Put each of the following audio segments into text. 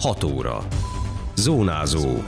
6 óra. Zónázó.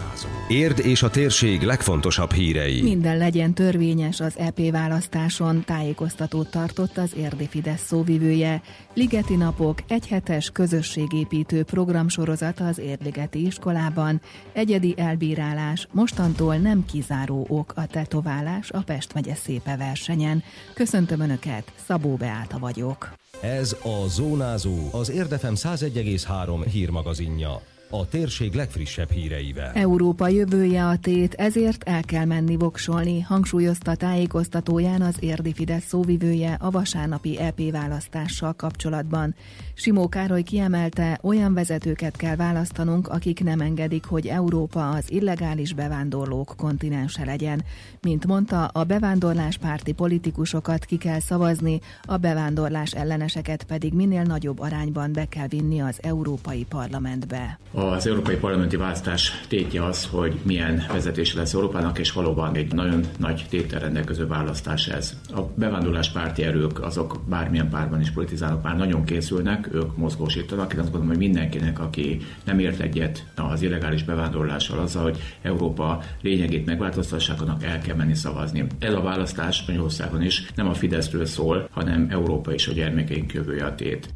Érd és a térség legfontosabb hírei. Minden legyen törvényes az EP választáson, tájékoztatót tartott az érdi Fidesz szóvivője. Ligeti napok, egyhetes közösségépítő programsorozat az Érdligeti iskolában. Egyedi elbírálás, mostantól nem kizáró ok a tetoválás a Pest megye szépe versenyen. Köszöntöm Önöket, Szabó Beáta vagyok. Ez a Zónázó, az Érdefem 101,3 hírmagazinja a térség legfrissebb híreivel. Európa jövője a tét, ezért el kell menni voksolni, hangsúlyozta tájékoztatóján az érdi Fidesz szóvivője a vasárnapi EP választással kapcsolatban. Simó Károly kiemelte, olyan vezetőket kell választanunk, akik nem engedik, hogy Európa az illegális bevándorlók kontinense legyen. Mint mondta, a bevándorláspárti politikusokat ki kell szavazni, a bevándorlás elleneseket pedig minél nagyobb arányban be kell vinni az Európai Parlamentbe. Az európai parlamenti választás tétje az, hogy milyen vezetés lesz Európának, és valóban egy nagyon nagy tétel rendelkező választás ez. A bevándorláspárti erők, azok bármilyen párban is politizálnak, már nagyon készülnek, ők mozgósítanak. Én azt gondolom, hogy mindenkinek, aki nem ért egyet az illegális bevándorlással, azzal, hogy Európa lényegét megváltoztassák, annak el kell menni szavazni. Ez a választás Magyarországon is nem a Fideszről szól, hanem Európa és a gyermekeink jövője a tét.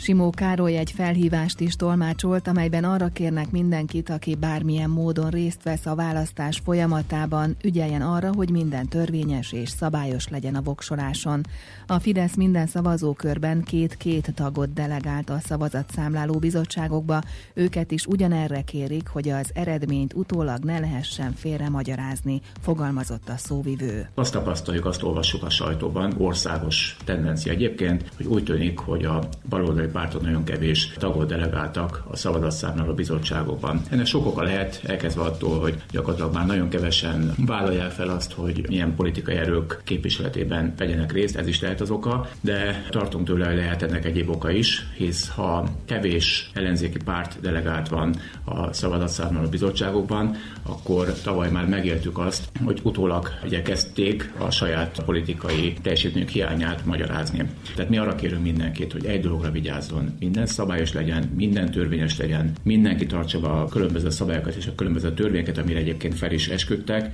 Simó Károly egy felhívást is tolmácsolt, amelyben arra kérnek mindenkit, aki bármilyen módon részt vesz a választás folyamatában, ügyeljen arra, hogy minden törvényes és szabályos legyen a voksoláson. A Fidesz minden szavazókörben két-két tagot delegált a szavazatszámláló bizottságokba, őket is ugyanerre kérik, hogy az eredményt utólag ne lehessen félre magyarázni, fogalmazott a szóvivő. Azt tapasztaljuk, azt olvassuk a sajtóban, országos tendencia egyébként, hogy úgy tűnik, hogy a baloldali párton nagyon kevés tagot delegáltak a szavazatszámláló bizottságokban. Ennek sok oka lehet, elkezdve attól, hogy gyakorlatilag már nagyon kevesen vállalják fel azt, hogy milyen politikai erők képviseletében vegyenek részt, ez is lehet az oka, de tartunk tőle, hogy lehet ennek egyéb oka is, hisz ha kevés ellenzéki párt delegált van a szavazatszámláló bizottságokban, akkor tavaly már megéltük azt, hogy utólag igyekezték a saját politikai teljesítményük hiányát magyarázni. Tehát mi arra kérünk mindenkit, hogy egy dologra vigyázzunk, vigyázzon, minden szabályos legyen, minden törvényes legyen, mindenki tartsa be a különböző szabályokat és a különböző törvényeket, amire egyébként fel is esküdtek.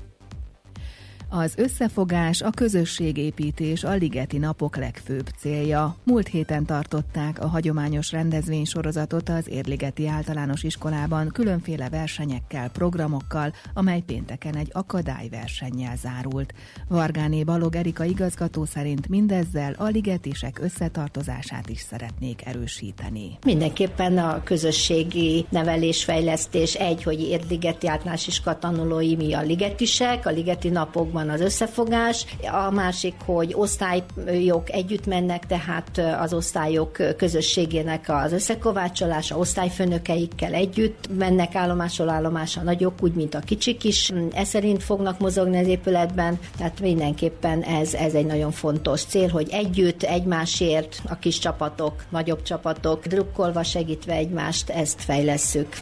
Az összefogás, a közösségépítés a Ligeti Napok legfőbb célja. Múlt héten tartották a hagyományos rendezvénysorozatot az Érligeti Általános Iskolában különféle versenyekkel, programokkal, amely pénteken egy akadályversennyel zárult. Vargáné Balog Erika igazgató szerint mindezzel a ligetisek összetartozását is szeretnék erősíteni. Mindenképpen a közösségi nevelésfejlesztés egy, hogy Érligeti Általános Iskola tanulói mi a ligetisek, a Ligeti Napokban van az összefogás, a másik, hogy osztályok együtt mennek, tehát az osztályok közösségének az összekovácsolása, osztályfőnökeikkel együtt mennek állomásról állomásra nagyok, úgy, mint a kicsik is. Ez szerint fognak mozogni az épületben, tehát mindenképpen ez, ez egy nagyon fontos cél, hogy együtt, egymásért a kis csapatok, nagyobb csapatok, drukkolva segítve egymást, ezt fejlesszük.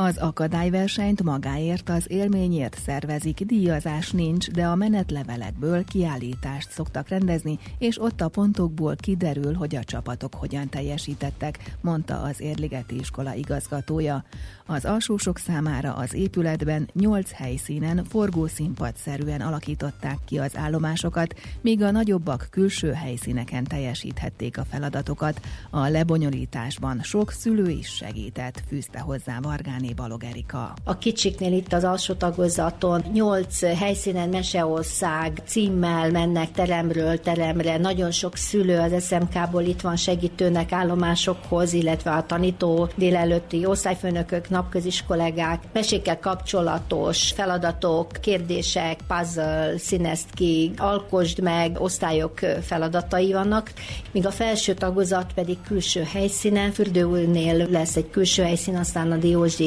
Az akadályversenyt magáért az élményért szervezik, díjazás nincs, de a menetlevelekből kiállítást szoktak rendezni, és ott a pontokból kiderül, hogy a csapatok hogyan teljesítettek, mondta az Érligeti iskola igazgatója. Az alsósok számára az épületben nyolc helyszínen forgószínpadszerűen alakították ki az állomásokat, míg a nagyobbak külső helyszíneken teljesíthették a feladatokat. A lebonyolításban sok szülő is segített, fűzte hozzá Vargáni Jáné Balog Erika. A kicsiknél itt az alsó tagozaton nyolc helyszínen meseország címmel mennek teremről teremre. Nagyon sok szülő az SMK-ból itt van segítőnek állomásokhoz, illetve a tanító délelőtti osztályfőnökök, napközis kollégák, mesékkel kapcsolatos feladatok, kérdések, puzzle, színezd ki, alkosd meg, osztályok feladatai vannak, míg a felső tagozat pedig külső helyszínen, fürdőnél lesz egy külső helyszín, aztán a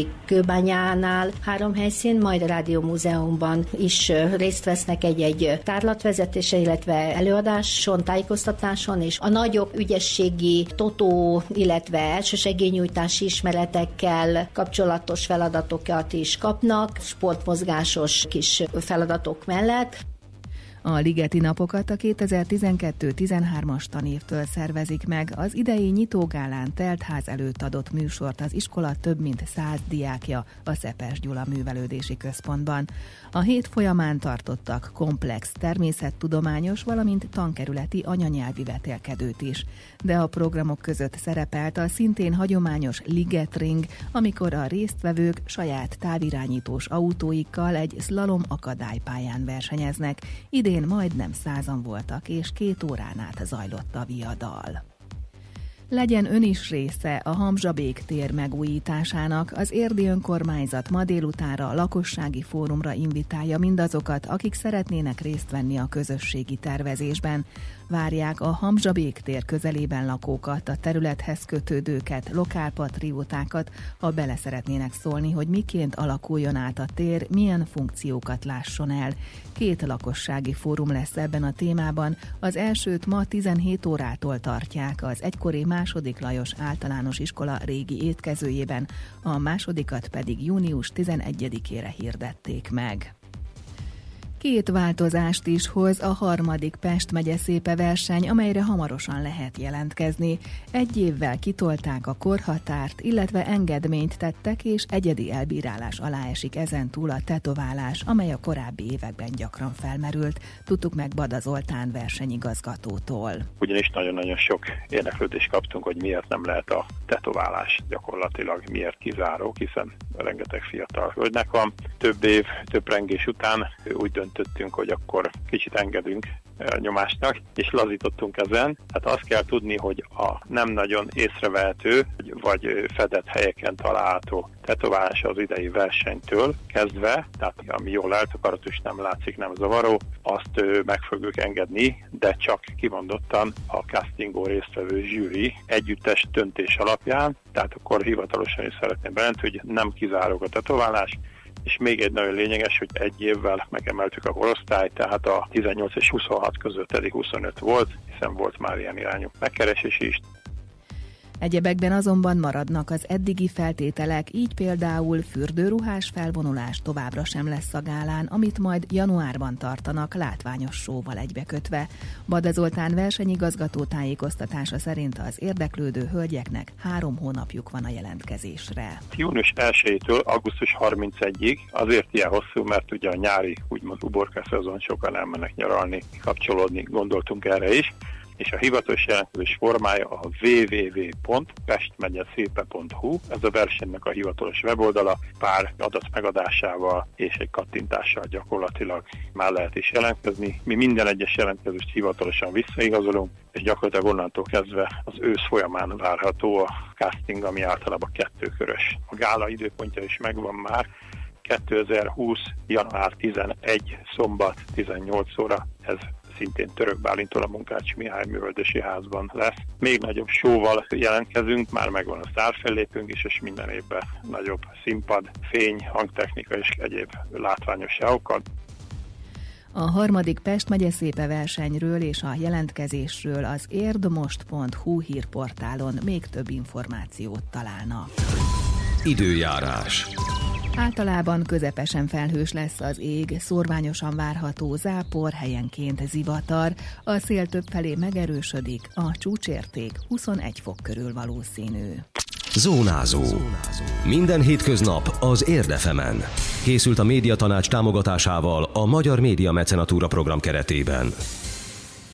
Diózsik Kőbányánál három helyszín, majd a Rádió Múzeumban is részt vesznek egy-egy tárlatvezetése, illetve előadáson, tájékoztatáson, és a nagyobb ügyességi totó, illetve elsősegélynyújtási ismeretekkel kapcsolatos feladatokat is kapnak, sportmozgásos kis feladatok mellett. A Ligeti Napokat a 2012-13-as tanévtől szervezik meg. Az idei nyitógálán teltház előtt adott műsort az iskola több mint száz diákja a Szepes Gyula Művelődési Központban. A hét folyamán tartottak komplex természettudományos, valamint tankerületi anyanyelvi vetélkedőt is. De a programok között szerepelt a szintén hagyományos Ligetring, amikor a résztvevők saját távirányítós autóikkal egy slalom akadálypályán versenyeznek. Idén Idén majdnem százan voltak, és két órán át zajlott a viadal. Legyen ön is része a Hamzsabék tér megújításának. Az érdi önkormányzat ma délutára a lakossági fórumra invitálja mindazokat, akik szeretnének részt venni a közösségi tervezésben várják a Hamzsabék tér közelében lakókat, a területhez kötődőket, lokálpatriótákat, ha bele szeretnének szólni, hogy miként alakuljon át a tér, milyen funkciókat lásson el. Két lakossági fórum lesz ebben a témában. Az elsőt ma 17 órától tartják az egykori második Lajos általános iskola régi étkezőjében, a másodikat pedig június 11-ére hirdették meg. Két változást is hoz a harmadik Pest megye szépe verseny, amelyre hamarosan lehet jelentkezni. Egy évvel kitolták a korhatárt, illetve engedményt tettek, és egyedi elbírálás alá esik ezen túl a tetoválás, amely a korábbi években gyakran felmerült. Tudtuk meg Bada Zoltán versenyigazgatótól. Ugyanis nagyon-nagyon sok érdeklődést kaptunk, hogy miért nem lehet a tetoválás gyakorlatilag miért kizáró, hiszen rengeteg fiatal hölgynek van. Több év, több rengés után úgy dönt döntöttünk, hogy akkor kicsit engedünk nyomásnak, és lazítottunk ezen. Tehát azt kell tudni, hogy a nem nagyon észrevehető, vagy fedett helyeken található tetoválás az idei versenytől kezdve, tehát ami jól eltakarat és nem látszik, nem zavaró, azt meg fogjuk engedni, de csak kimondottan a castingó résztvevő zsűri együttes döntés alapján, tehát akkor hivatalosan is szeretném bejelenteni, hogy nem kizárok a tetoválás, és még egy nagyon lényeges, hogy egy évvel megemeltük a korosztályt, tehát a 18 és 26 között eddig 25 volt, hiszen volt már ilyen irányú megkeresés is. Egyebekben azonban maradnak az eddigi feltételek, így például fürdőruhás felvonulás továbbra sem lesz a gálán, amit majd januárban tartanak látványos sóval egybekötve. Bada Zoltán versenyigazgató tájékoztatása szerint az érdeklődő hölgyeknek három hónapjuk van a jelentkezésre. Június 1-től augusztus 31-ig azért ilyen hosszú, mert ugye a nyári úgymond uborka szezon sokan elmennek nyaralni, kapcsolódni, gondoltunk erre is és a hivatalos jelentkezés formája a www.pestmegyeszépe.hu. Ez a versenynek a hivatalos weboldala, pár adat megadásával és egy kattintással gyakorlatilag már lehet is jelentkezni. Mi minden egyes jelentkezést hivatalosan visszaigazolunk, és gyakorlatilag onnantól kezdve az ősz folyamán várható a casting, ami általában kettőkörös. A gála időpontja is megvan már, 2020. január 11. szombat 18 óra, ez szintén Török Bálintól a Munkács Mihály Művöldösi Házban lesz. Még nagyobb sóval jelentkezünk, már megvan a szárfellépünk is, és minden évben nagyobb színpad, fény, hangtechnika és egyéb látványosságokkal. A harmadik Pest megye szépe versenyről és a jelentkezésről az érdmost.hu hírportálon még több információt találnak. Időjárás. Általában közepesen felhős lesz az ég, szorványosan várható zápor, helyenként zivatar, a szél több felé megerősödik, a csúcsérték 21 fok körül valószínű. Zónázó. Minden hétköznap az Érdefemen. Készült a médiatanács támogatásával a Magyar Média Mecenatúra program keretében.